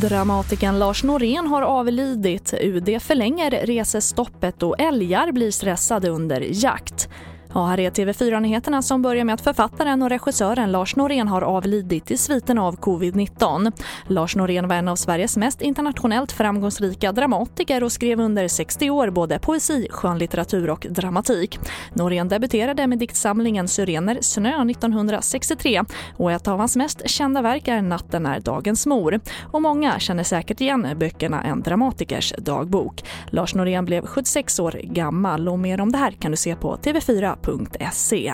Dramatikern Lars Norén har avlidit. UD förlänger resestoppet och älgar blir stressade under jakt. Ja, här är TV4-nyheterna som börjar med att författaren och regissören Lars Norén har avlidit i sviten av covid-19. Lars Norén var en av Sveriges mest internationellt framgångsrika dramatiker och skrev under 60 år både poesi, skönlitteratur och dramatik. Norén debuterade med diktsamlingen Syrener snö 1963 och ett av hans mest kända verk är Natten är dagens mor. Och många känner säkert igen böckerna En dramatikers dagbok. Lars Norén blev 76 år gammal och mer om det här kan du se på TV4 www.ecc.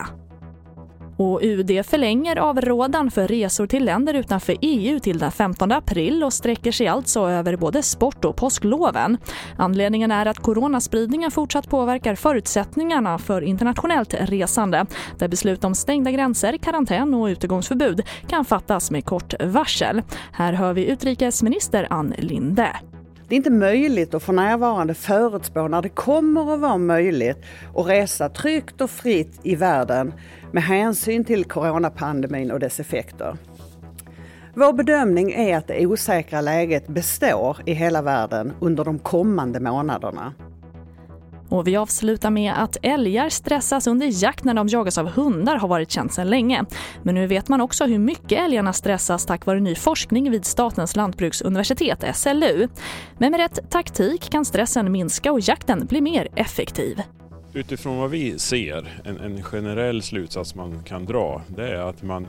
Och UD förlänger avrådan för resor till länder utanför EU till den 15 april och sträcker sig alltså över både sport och påskloven. Anledningen är att coronaspridningen fortsatt påverkar förutsättningarna för internationellt resande där beslut om stängda gränser, karantän och utegångsförbud kan fattas med kort varsel. Här hör vi utrikesminister Ann Linde. Det är inte möjligt att för närvarande förutspå när det kommer att vara möjligt att resa tryggt och fritt i världen med hänsyn till coronapandemin och dess effekter. Vår bedömning är att det osäkra läget består i hela världen under de kommande månaderna. Och vi avslutar med att älgar stressas under jakt när de jagas av hundar har varit känt sedan länge. Men nu vet man också hur mycket älgarna stressas tack vare ny forskning vid Statens lantbruksuniversitet, SLU. Men med rätt taktik kan stressen minska och jakten bli mer effektiv. Utifrån vad vi ser, en, en generell slutsats man kan dra, det är att man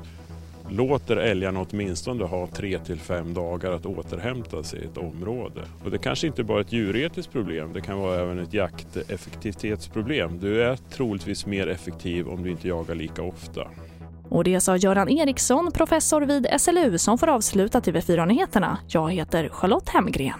låter älgarna åtminstone ha tre till fem dagar att återhämta sig i ett område. Och det kanske inte bara är ett djuretiskt problem, det kan vara även ett jakteffektivitetsproblem. Du är troligtvis mer effektiv om du inte jagar lika ofta. Och det sa Göran Eriksson, professor vid SLU som får avsluta TV4-nyheterna. Jag heter Charlotte Hemgren.